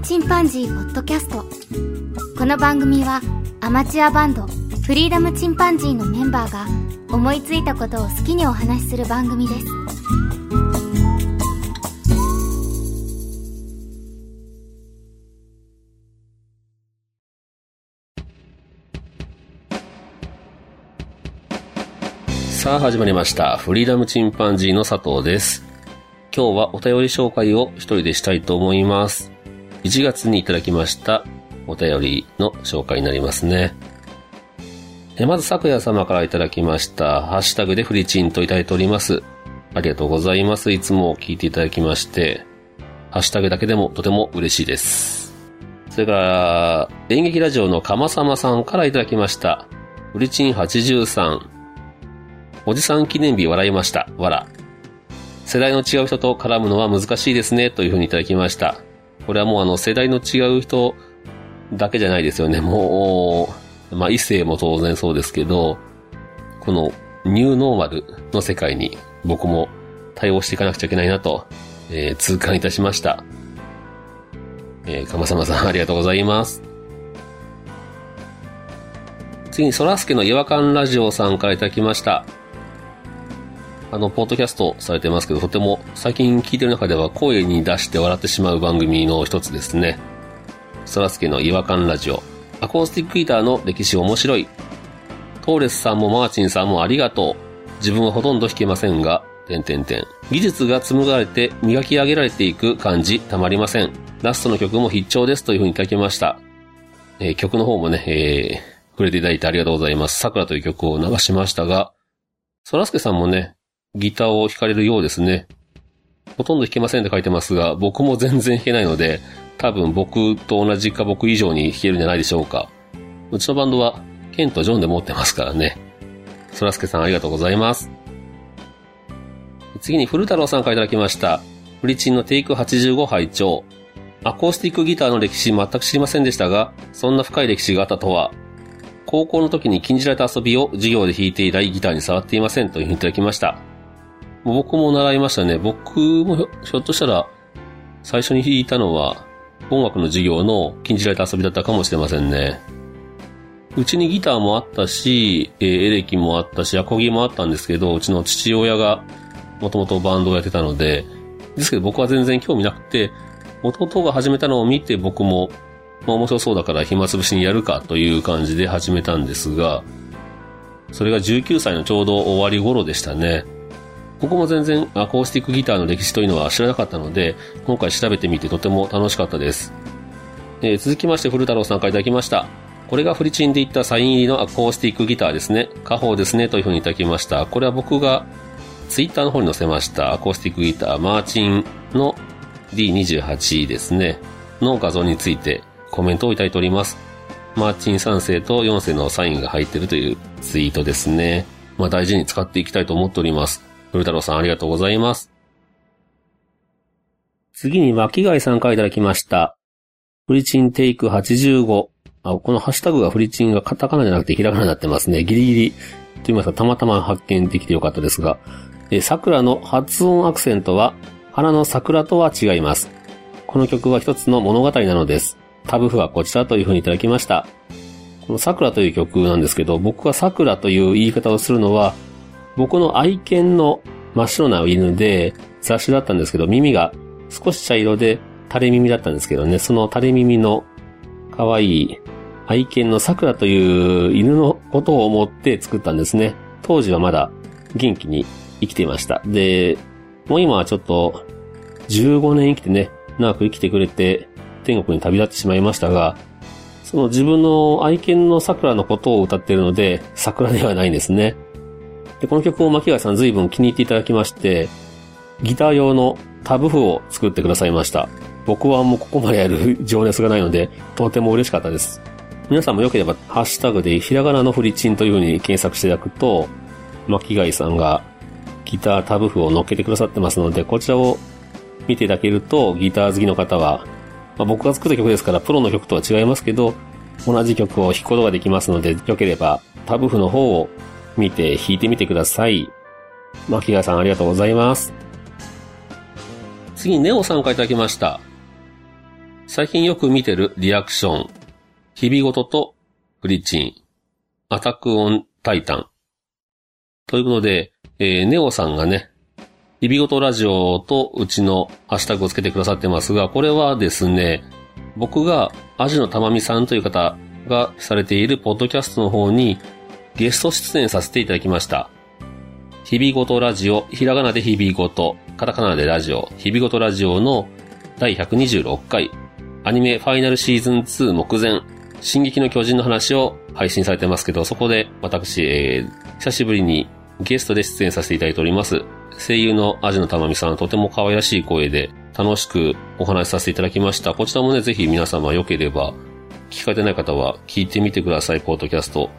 チンパンジー」ポッドキャストこの番組はアマチュアバンドフリーダムチンパンジーのメンバーが思いついたことを好きにお話しする番組ですさあ始まりました。フリーダムチンパンジーの佐藤です。今日はお便り紹介を一人でしたいと思います。1月にいただきましたお便りの紹介になりますね。えまず、昨夜様からいただきました。ハッシュタグでフリチンといただいております。ありがとうございます。いつも聞いていただきまして、ハッシュタグだけでもとても嬉しいです。それから、演劇ラジオのかまさまさんからいただきました。フリチン83。おじさん記念日笑いました。わら。世代の違う人と絡むのは難しいですね。というふうにいただきました。これはもうあの世代の違う人だけじゃないですよね。もう、まあ異性も当然そうですけど、このニューノーマルの世界に僕も対応していかなくちゃいけないなと、えー痛感いたしました。えー、かまさまさんありがとうございます。次に、そらすけの違和感ラジオさんからいただきました。あの、ポッドキャストされてますけど、とても最近聞いてる中では声に出して笑ってしまう番組の一つですね。そらすけの違和感ラジオ。アコースティックギターの歴史面白い。トーレスさんもマーチンさんもありがとう。自分はほとんど弾けませんが、点点点。技術が紡がれて磨き上げられていく感じたまりません。ラストの曲も必聴ですというふうにいただきました。えー曲の方もね、えー、触れていただいてありがとうございます。桜という曲を流しましたが、そらすけさんもね、ギターを弾かれるようですね。ほとんど弾けませんって書いてますが、僕も全然弾けないので、多分僕と同じか僕以上に弾けるんじゃないでしょうか。うちのバンドは、ケンとジョンで持ってますからね。そらすけさんありがとうございます。次に古太郎さんからいただきました。フリチンのテイク85拝聴アコースティックギターの歴史全く知りませんでしたが、そんな深い歴史があったとは、高校の時に禁じられた遊びを授業で弾いて以来ギターに触っていませんというふうにいただきました。僕も習いましたね。僕もひょっとしたら、最初に弾いたのは、音楽の授業の禁じられた遊びだったかもしれませんね。うちにギターもあったし、えーエレキもあったし、アコギもあったんですけど、うちの父親がもともとバンドをやってたので、ですけど僕は全然興味なくて、弟が始めたのを見て僕も、まあ面白そうだから暇つぶしにやるかという感じで始めたんですが、それが19歳のちょうど終わり頃でしたね。ここも全然アコースティックギターの歴史というのは知らなかったので、今回調べてみてとても楽しかったです。えー続きまして古太郎さんからいただきました。これがフリチンで言ったサイン入りのアコースティックギターですね。家宝ですね。というふうにいただきました。これは僕がツイッターの方に載せましたアコースティックギターマーチンの D28 ですね。の画像についてコメントをいただいております。マーチン3世と4世のサインが入っているというツイートですね。まあ大事に使っていきたいと思っております。古太郎さんありがとうございます。次に巻貝さんからいただきました。フリチンテイク85。あ、このハッシュタグがフリチンがカタカナじゃなくてひらがなになってますね。ギリギリ。と言いますか、たまたま発見できてよかったですが。え、桜の発音アクセントは、花の桜とは違います。この曲は一つの物語なのです。タブ譜はこちらというふうにいただきました。この桜という曲なんですけど、僕は桜という言い方をするのは、僕の愛犬の真っ白な犬で雑種だったんですけど、耳が少し茶色で垂れ耳だったんですけどね、その垂れ耳の可愛い愛犬の桜という犬のことを思って作ったんですね。当時はまだ元気に生きていました。で、もう今はちょっと15年生きてね、長く生きてくれて天国に旅立ってしまいましたが、その自分の愛犬の桜のことを歌ってるので、桜ではないんですね。で、この曲を巻貝さん随分気に入っていただきまして、ギター用のタブ譜を作ってくださいました。僕はもうここまでやる情熱がないので、とても嬉しかったです。皆さんもよければ、ハッシュタグでひらがなのフリチンという風に検索していただくと、巻貝さんがギタータブ譜を乗っけてくださってますので、こちらを見ていただけると、ギター好きの方は、まあ、僕が作った曲ですから、プロの曲とは違いますけど、同じ曲を弾くことができますので、よければタブ譜の方を見て弾いてみてください。巻貝さんありがとうございます。次にネオさんからいただきました。最近よく見てるリアクション、日々ごととフリチン、アタックオンタイタン。ということで、えー、ネオさんがね、日々ごとラジオとうちのハッシュタグをつけてくださってますが、これはですね、僕がアジのたまみさんという方がされているポッドキャストの方にゲスト出演させていただきました。日々ごとラジオ、ひらがなで日々ごと、カタカナでラジオ、日々ごとラジオの第126回、アニメファイナルシーズン2目前、進撃の巨人の話を配信されてますけど、そこで私、えー、久しぶりにゲストで出演させていただいております。声優のアジノたまみさん、とても可愛らしい声で楽しくお話しさせていただきました。こちらもね、ぜひ皆様良ければ、聞かれてない方は聞いてみてください、ポートキャスト。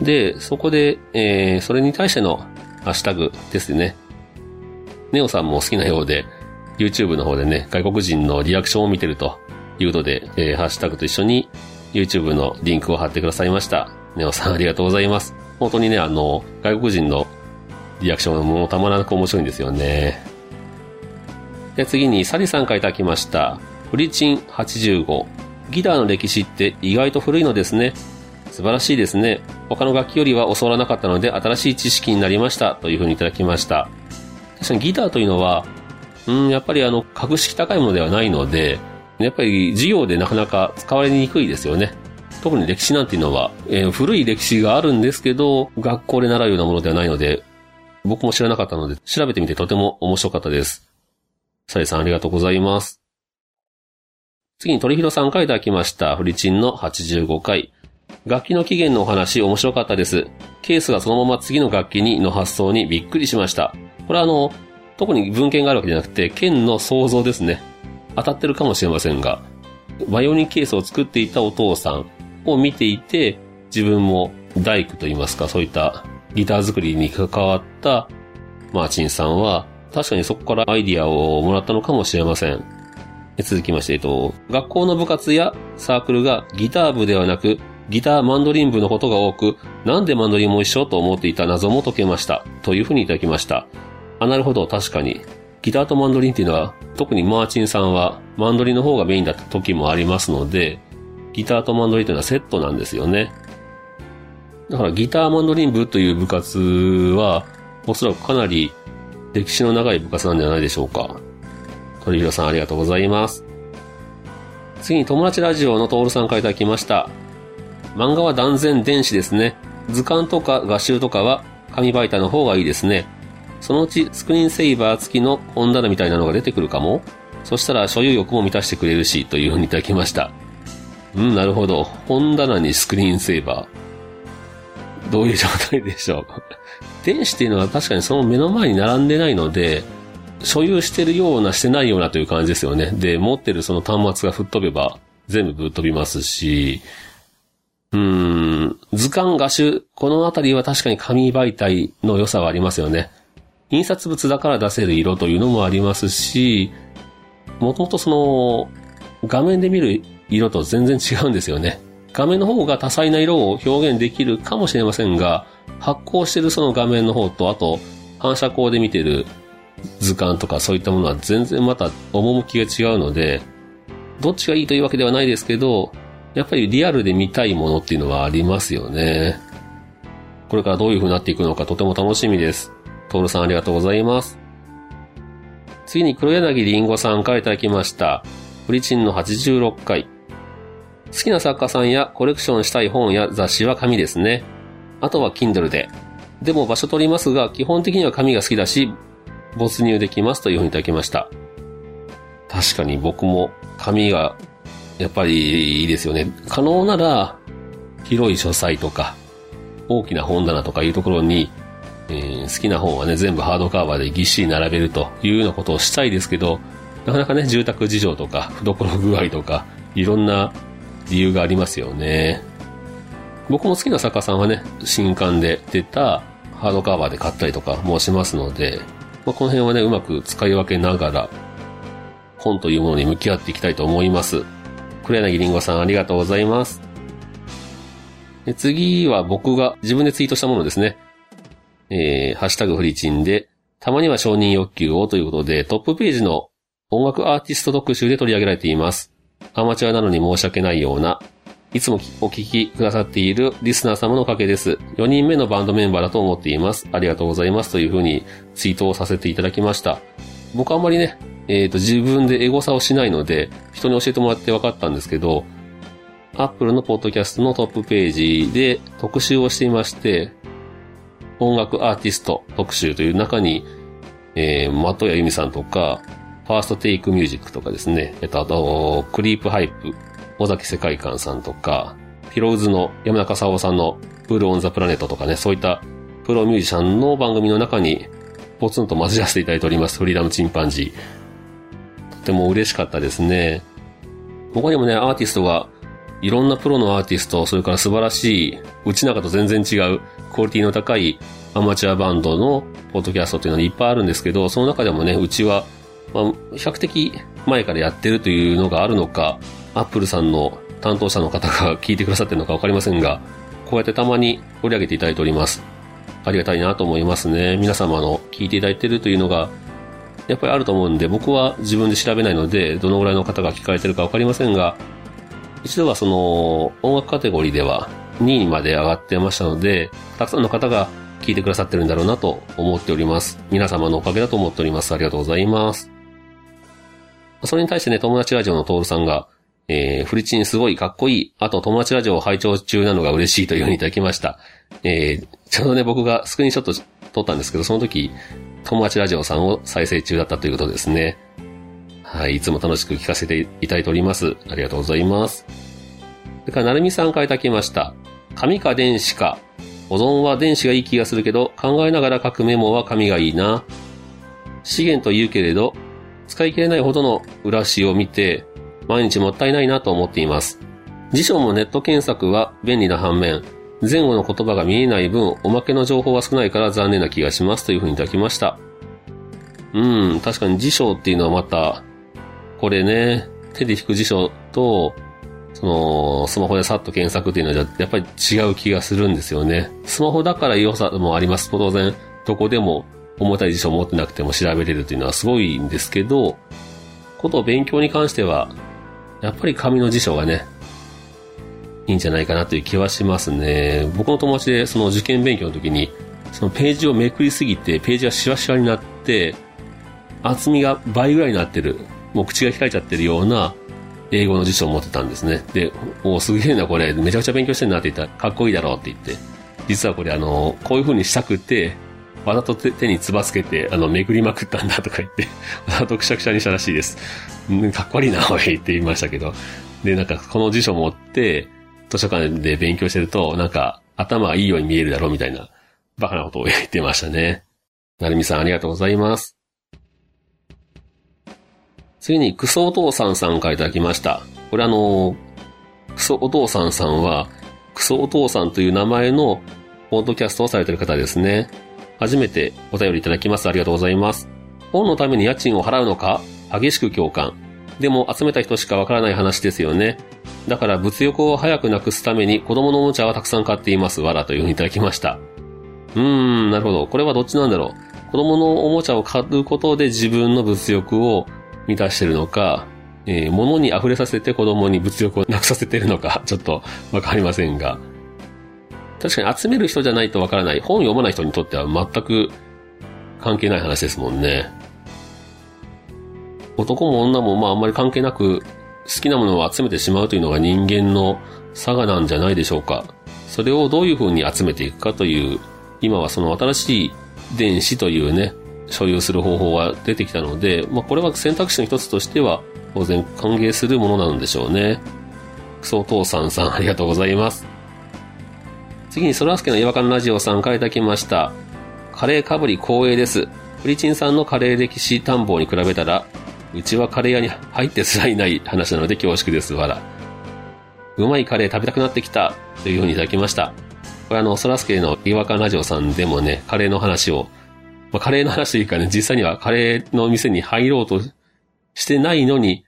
で、そこで、えー、それに対してのハッシュタグですね。ネオさんも好きなようで、YouTube の方でね、外国人のリアクションを見てるというので、えー、ハッシュタグと一緒に YouTube のリンクを貼ってくださいました。ネオさんありがとうございます。本当にね、あの、外国人のリアクションもたまらなく面白いんですよね。で、次にサリさんからいただきました。フリチン85。ギターの歴史って意外と古いのですね。素晴らしいですね。他の楽器よりは教わらなかったので新しい知識になりましたというふうにいただきました。確かにギターというのは、うん、やっぱりあの、格式高いものではないので、やっぱり授業でなかなか使われにくいですよね。特に歴史なんていうのは、えー、古い歴史があるんですけど、学校で習うようなものではないので、僕も知らなかったので、調べてみてとても面白かったです。サリさんありがとうございます。次に鳥広さんからいただきました。フリチンの85回。楽器の起源のお話面白かったです。ケースがそのまま次の楽器にの発想にびっくりしました。これはあの、特に文献があるわけじゃなくて、剣の想像ですね。当たってるかもしれませんが、バイオニンケースを作っていたお父さんを見ていて、自分も大工といいますか、そういったギター作りに関わったマーチンさんは、確かにそこからアイディアをもらったのかもしれません。続きまして、えっと、学校の部活やサークルがギター部ではなく、ギターマンドリン部のことが多く、なんでマンドリンも一緒と思っていた謎も解けました。というふうにいただきました。あ、なるほど、確かに。ギターとマンドリンっていうのは、特にマーチンさんはマンドリンの方がメインだった時もありますので、ギターとマンドリンというのはセットなんですよね。だからギターマンドリン部という部活は、おそらくかなり歴史の長い部活なんじゃないでしょうか。鳥広さんありがとうございます。次に友達ラジオのトールさんからいただきました。漫画は断然電子ですね。図鑑とか画集とかは紙媒体の方がいいですね。そのうちスクリーンセイバー付きの本棚みたいなのが出てくるかもそしたら所有欲も満たしてくれるし、というふうにいただきました。うん、なるほど。本棚にスクリーンセーバー。どういう状態でしょう。電子っていうのは確かにその目の前に並んでないので、所有してるようなしてないようなという感じですよね。で、持ってるその端末が吹っ飛べば全部ぶっ飛びますし、うん、図鑑画集、このあたりは確かに紙媒体の良さはありますよね。印刷物だから出せる色というのもありますし、もともとその、画面で見る色と全然違うんですよね。画面の方が多彩な色を表現できるかもしれませんが、発光してるその画面の方と、あと、反射光で見てる図鑑とかそういったものは全然また趣が違うので、どっちがいいというわけではないですけど、やっぱりリアルで見たいものっていうのはありますよね。これからどういう風になっていくのかとても楽しみです。トールさんありがとうございます。次に黒柳りんごさんからいただきました。プリチンの86回。好きな作家さんやコレクションしたい本や雑誌は紙ですね。あとは Kindle で。でも場所取りますが、基本的には紙が好きだし、没入できますというふうにいただきました。確かに僕も紙がやっぱりいいですよね。可能なら、広い書斎とか、大きな本棚とかいうところに、えー、好きな本はね、全部ハードカバーでぎっしり並べるというようなことをしたいですけど、なかなかね、住宅事情とか、懐具合とか、いろんな理由がありますよね。僕も好きな作家さんはね、新刊で出たハードカバーで買ったりとかもしますので、まあ、この辺はね、うまく使い分けながら、本というものに向き合っていきたいと思います。黒柳りんごさんありがとうございます。で次は僕が自分でツイートしたものですね。えー、ハッシュタグフリチンで、たまには承認欲求をということで、トップページの音楽アーティスト特集で取り上げられています。アマチュアなのに申し訳ないような、いつもお聞きくださっているリスナー様のおかげです。4人目のバンドメンバーだと思っています。ありがとうございます。というふうにツイートをさせていただきました。僕あんまりね、えっ、ー、と、自分でエゴサをしないので、人に教えてもらって分かったんですけど、アップルのポッドキャストのトップページで特集をしていまして、音楽アーティスト特集という中に、えー、松任谷由実さんとか、ファーストテイクミュージックとかですね、えっと、あと、クリープハイプ尾崎世界観さんとか、ピローズの山中さわおさんのプールオンザプラネットとかね、そういったプロミュージシャンの番組の中にポツンと混ぜらせていただいております。フリーダムチンパンジー。とても嬉しかったですね。他にもね、アーティストが、いろんなプロのアーティスト、それから素晴らしい、うちなんかと全然違う、クオリティの高いアマチュアバンドのポッドキャストっていうのはいっぱいあるんですけど、その中でもね、うちは、まあ、比較的前からやってるというのがあるのか、アップルさんの担当者の方が聞いてくださってるのかわかりませんが、こうやってたまに取り上げていただいております。ありがたいなと思いますね。皆様の聞いていただいてるというのが、やっぱりあると思うんで、僕は自分で調べないので、どのぐらいの方が聞かれてるかわかりませんが、一度はその、音楽カテゴリーでは2位まで上がってましたので、たくさんの方が聞いてくださってるんだろうなと思っております。皆様のおかげだと思っております。ありがとうございます。それに対してね、友達ラジオのトールさんが、えー、フリチンすごいかっこいい。あと、友達ラジオを拝聴中なのが嬉しいというふうにいただきました。えー、ちょうどね、僕がスクリーンショット撮ったんですけど、その時、友達ラジオさんを再生中だったということですね。はい、いつも楽しく聞かせていただいております。ありがとうございます。それから、なるみさんからいただきました。紙か電子か。保存は電子がいい気がするけど、考えながら書くメモは紙がいいな。資源と言うけれど、使い切れないほどの裏紙を見て、毎日もったいないなと思っています。辞書もネット検索は便利な反面、前後の言葉が見えない分、おまけの情報は少ないから残念な気がしますというふうにいただきました。うん、確かに辞書っていうのはまた、これね、手で引く辞書と、その、スマホでさっと検索っていうのはやっぱり違う気がするんですよね。スマホだから良さもあります。当然、どこでも重たい辞書を持ってなくても調べれるというのはすごいんですけど、ことを勉強に関しては、やっぱり紙の辞書がね、いいんじゃないかなという気はしますね。僕の友達でその受験勉強の時に、そのページをめくりすぎて、ページがシワシワになって、厚みが倍ぐらいになってる、もう口が開いちゃってるような英語の辞書を持ってたんですね。で、おおすげえなこれ、めちゃくちゃ勉強してんなって言ったら、かっこいいだろうって言って、実はこれあの、こういう風にしたくて、わざと手につばつけて、あの、めくりまくったんだとか言って、わざとくしゃくしゃにしたらしいです。かっこいいな、おいって言いましたけど。で、なんか、この辞書持って、図書館で勉強してると、なんか、頭がいいように見えるだろうみたいな、バカなことを言ってましたね。なるみさんありがとうございます。次に、クソお父さんさんからいただきました。これあの、クソお父さんさんは、クソお父さんという名前のポッドキャストをされてる方ですね。初めてお便りいただきます。ありがとうございます。本のために家賃を払うのか？激しく共感。でも集めた人しかわからない話ですよね。だから物欲を早くなくすために子供のおもちゃはたくさん買っています。わらというふうにいただきました。うーん、なるほど。これはどっちなんだろう。子供のおもちゃを買うことで自分の物欲を満たしてるのか、えー、物に溢れさせて子供に物欲をなくさせてるのか、ちょっとわかりませんが。確かに集める人じゃないとわからない。本読まない人にとっては全く関係ない話ですもんね。男も女もまああんまり関係なく好きなものを集めてしまうというのが人間の差がなんじゃないでしょうか。それをどういう風に集めていくかという、今はその新しい電子というね、所有する方法は出てきたので、まあこれは選択肢の一つとしては当然歓迎するものなんでしょうね。クソ父さんさんありがとうございます。次にソラスケの違和感ラジオさんからいただきました。カレーかぶり光栄です。フリチンさんのカレー歴史探訪に比べたら、うちはカレー屋に入ってすらいない話なので恐縮です。わら。うまいカレー食べたくなってきた。というふうにいただきました。これあの、ソラスケの違和感ラジオさんでもね、カレーの話を、まあ、カレーの話というかね、実際にはカレーの店に入ろうとしてないのに、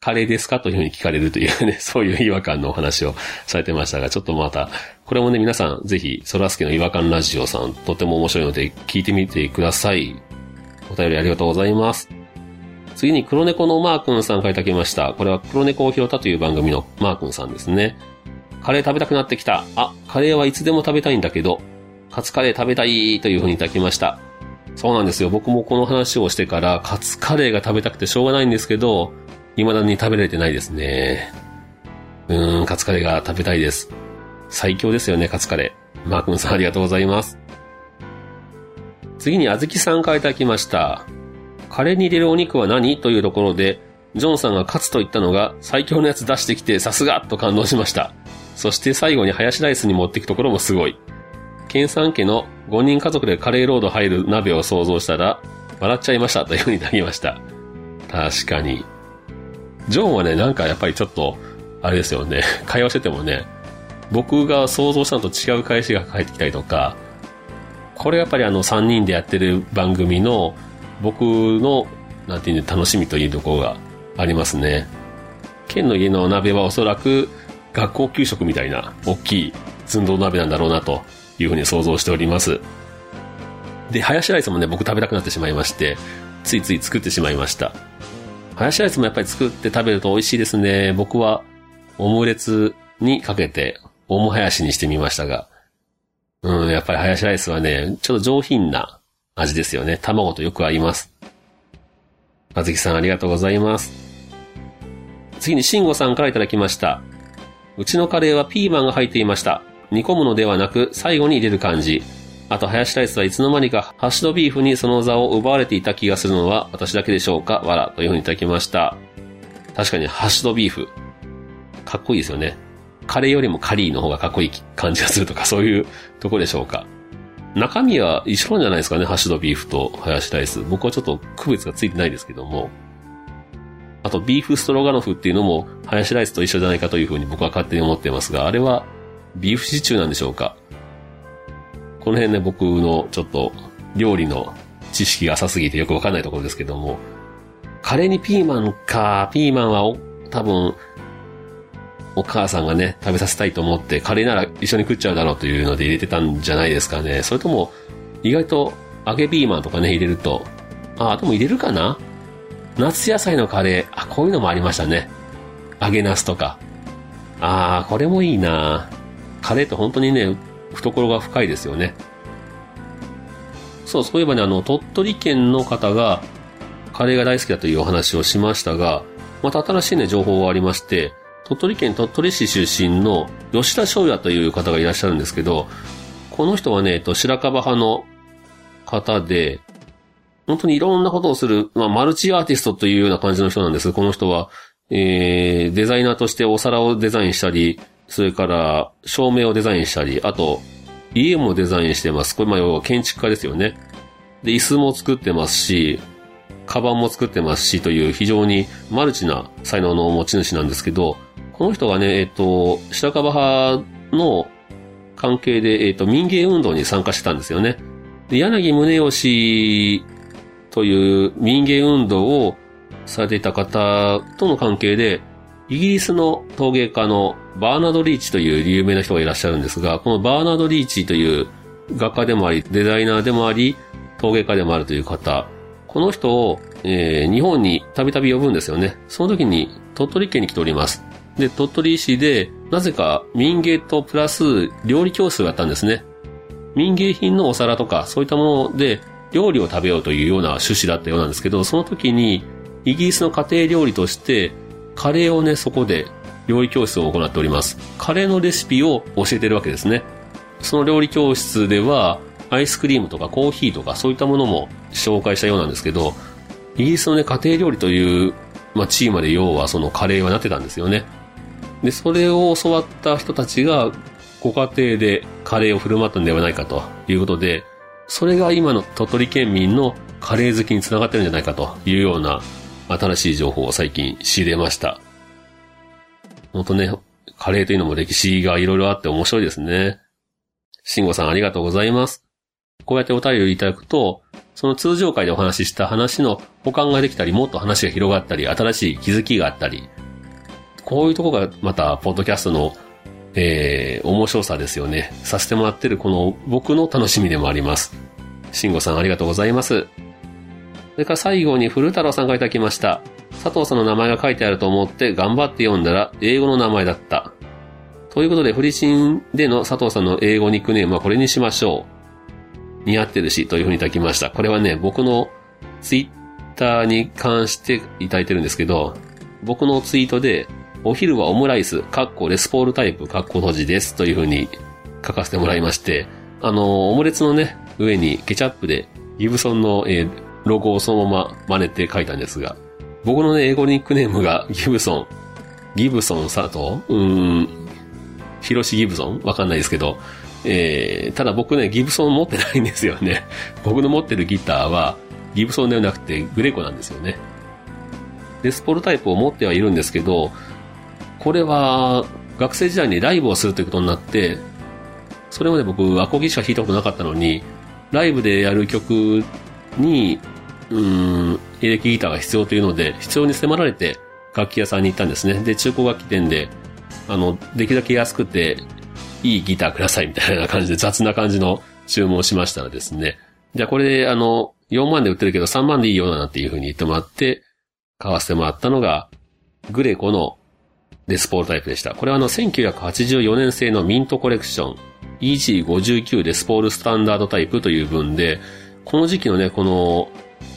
カレーですかというふうに聞かれるというね、そういう違和感のお話をされてましたが、ちょっとまた、これもね、皆さん、ぜひ、ソラスケの違和感ラジオさん、とても面白いので、聞いてみてください。お便りありがとうございます。次に黒猫のマー君さんからいただきました。これは黒猫を拾ったという番組のマー君さんですね。カレー食べたくなってきた。あ、カレーはいつでも食べたいんだけど、カツカレー食べたいというふうにいただきました。そうなんですよ。僕もこの話をしてから、カツカレーが食べたくてしょうがないんですけど、未だに食べれてないですね。うーん、カツカレーが食べたいです。最強ですよね、カツカレー。マー君さんありがとうございます。次にあずきさんからいただきました。カレーに入れるお肉は何？というところで、ジョンさんが勝つと言ったのが最強のやつ出してきてさすがと感動しました。そして最後にハヤシライスに持っていくところもすごい。ケンさん家の5人家族でカレーロード入る鍋を想像したら、笑っちゃいましたというふうにいただきました。確かに。ジョンはね、なんかやっぱりちょっと、あれですよね、会話しててもね、僕が想像したのと違う返しが返ってきたりとか、これやっぱりあの3人でやってる番組の僕の、なんていう楽しみというところがありますね。県の家のお鍋はおそらく学校給食みたいな大きい寸胴鍋なんだろうなというふうに想像しております。で、ハヤシライスもね、僕食べたくなってしまいまして、ついつい作ってしまいました。ハヤシライスもやっぱり作って食べると美味しいですね。僕はオムレツにかけて、オムハヤシにしてみましたが、うん、やっぱりハヤシライスはね、ちょっと上品な味ですよね。卵とよく合います。あずきさんありがとうございます。次にしんごさんからいただきました。うちのカレーはピーマンが入っていました。煮込むのではなく最後に入れる感じ。あと、ハヤシライスはいつの間にかハッシュドビーフにその座を奪われていた気がするのは私だけでしょうか？わら。というふうにいただきました。確かにハッシュドビーフ。かっこいいですよね。カレーよりもカリーの方がかっこいい感じがするとか、そういうとこでしょうか？中身は一緒なんじゃないですかね、ハッシュドビーフとハヤシライス。僕はちょっと区別がついてないですけども。あと、ビーフストロガノフっていうのも、ハヤシライスと一緒じゃないかというふうに僕は勝手に思ってますが、あれは、ビーフシチューなんでしょうかこの辺ね、僕のちょっと、料理の知識が浅すぎてよくわかんないところですけども、カレーにピーマンか、ピーマンは多分、お母さんがね、食べさせたいと思って、カレーなら一緒に食っちゃうだろうというので入れてたんじゃないですかね。それとも、意外と揚げピーマンとかね、入れると、あ、でも入れるかな？夏野菜のカレー、あ、こういうのもありましたね。揚げナスとか。あー、これもいいなカレーって本当にね、懐が深いですよね。そう、そういえばね、あの、鳥取県の方が、カレーが大好きだというお話をしましたが、また新しいね、情報がありまして、鳥取県鳥取市出身の吉田翔也という方がいらっしゃるんですけど、この人はね、えっと、白樺派の方で、本当にいろんなことをする、まあ、マルチアーティストというような感じの人なんです。この人は、えー、デザイナーとしてお皿をデザインしたり、それから照明をデザインしたり、あと、家もデザインしてます。これ、まあ、要は建築家ですよね。で、椅子も作ってますし、カバンも作ってますしという非常にマルチな才能の持ち主なんですけど、この人がね、えっ、と、白樺派の関係で、えっ、と、民芸運動に参加してたんですよね。で、柳宗義という民芸運動をされていた方との関係で、イギリスの陶芸家のバーナード・リーチという有名な人がいらっしゃるんですが、このバーナード・リーチという画家でもあり、デザイナーでもあり、陶芸家でもあるという方、この人を、えー、日本にたびたび呼ぶんですよね。その時に鳥取県に来ております。で、鳥取市で、なぜか民芸とプラス料理教室をやったんですね。民芸品のお皿とか、そういったもので料理を食べようというような趣旨だったようなんですけど、その時に、イギリスの家庭料理として、カレーをね、そこで料理教室を行っております。カレーのレシピを教えてるわけですね。その料理教室では、アイスクリームとかコーヒーとかそういったものも紹介したようなんですけど、イギリスのね、家庭料理という、まあ、チームで要はそのカレーはなってたんですよね。で、それを教わった人たちが、ご家庭でカレーを振る舞ったんではないかということで、それが今の鳥取県民のカレー好きにつながってるんじゃないかというような新しい情報を最近仕入れました。本当ね、カレーというのも歴史がいろいろあって面白いですね。慎吾さんありがとうございます。こうやってお便りをいただくと、その通常会でお話しした話の保管ができたり、もっと話が広がったり、新しい気づきがあったり、こういうとこがまた、ポッドキャストの、えー、面白さですよね。させてもらってるこの僕の楽しみでもあります。慎吾さんありがとうございます。それから最後に古太郎さんがいただきました。佐藤さんの名前が書いてあると思って頑張って読んだら英語の名前だった。ということで、フリチンでの佐藤さんの英語ニックネームはこれにしましょう。似合ってるし、というふうにいただきました。これはね、僕のツイッターに関していただいてるんですけど、僕のツイートで、お昼はオムライス、カッコレスポールタイプ、カッコ閉じです、というふうに書かせてもらいまして、あの、オムレツのね、上にケチャップでギブソンの、えーロゴをそのまま真似て書いたんですが、僕のね、英語ニックネームがギブソン、ギブソン佐藤うーん、ヒロシギブソン？わかんないですけど、えー、ただ僕ね、ギブソン持ってないんですよね。僕の持ってるギターは、ギブソンではなくてグレコなんですよね。デスポールタイプを持ってはいるんですけど、これは学生時代にライブをするということになって、それまで僕、アコギしか弾いたことなかったのに、ライブでやる曲に、うん、エレキギターが必要というので、必要に迫られて楽器屋さんに行ったんですね。で、中古楽器店で、あの、できるだけ安くて、いいギターくださいみたいな感じで雑な感じの注文をしましたらですね。じゃあこれで、あの、4万で売ってるけど3万でいいよなっていう風に言ってもらって、買わせてもらったのが、グレコのデスポールタイプでした。これはあの、1984年製のミントコレクション、EG59 デスポールスタンダードタイプという分で、この時期のね、この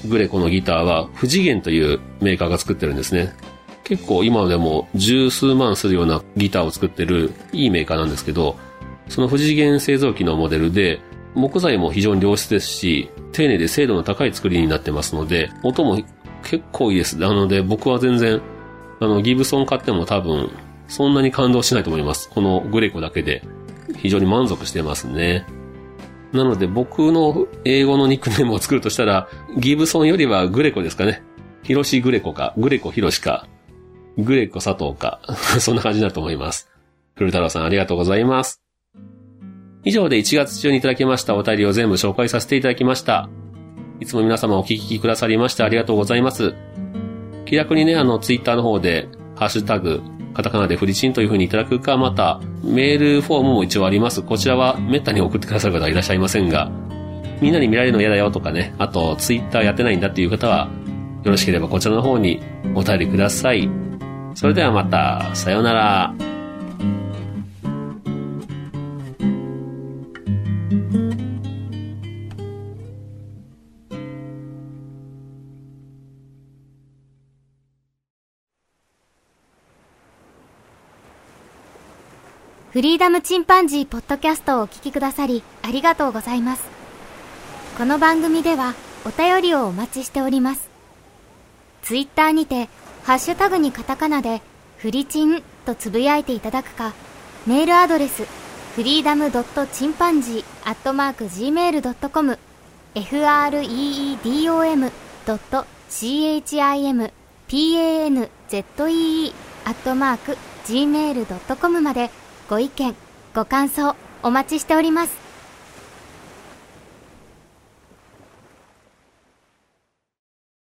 グレコのギターは、富士源というメーカーが作ってるんですね。結構今でも十数万するようなギターを作ってるいいメーカーなんですけど、その富士源製造機のモデルで、木材も非常に良質ですし、丁寧で精度の高い作りになってますので、音も結構いいです。なので僕は全然、あの、ギブソン買っても多分、そんなに感動しないと思います。このグレコだけで、非常に満足してますね。なので僕の英語のニックネームを作るとしたら、ギブソンよりはグレコですかね。ヒロシグレコか、グレコヒロシか、グレコ佐藤か、そんな感じになると思います。古太郎さんありがとうございます。以上で1月中にいただきましたお便りを全部紹介させていただきました。いつも皆様お聞きくださりましてありがとうございます。気楽にね、あの、ツイッターの方で、ハッシュタグ、カタカナでフリチンというふうにいただくか、また、メールフォームも一応あります。こちらはめったに送ってくださる方はいらっしゃいませんが、みんなに見られるの嫌だよとかね、あと、ツイッターやってないんだっていう方は、よろしければこちらの方にお便りください。それではまた、さようなら。フリーダムチンパンジーポッドキャストをお聞きくださりありがとうございます。この番組ではお便りをお待ちしております。ツイッターにて、ハッシュタグにカタカナで、フリチンとつぶやいていただくか、メールアドレス、フリーダムドットチンパンジーアットマーク Gmail.com、freedom.chimpanzee アットマーク Gmail.com までご意見、ご感想お待ちしております。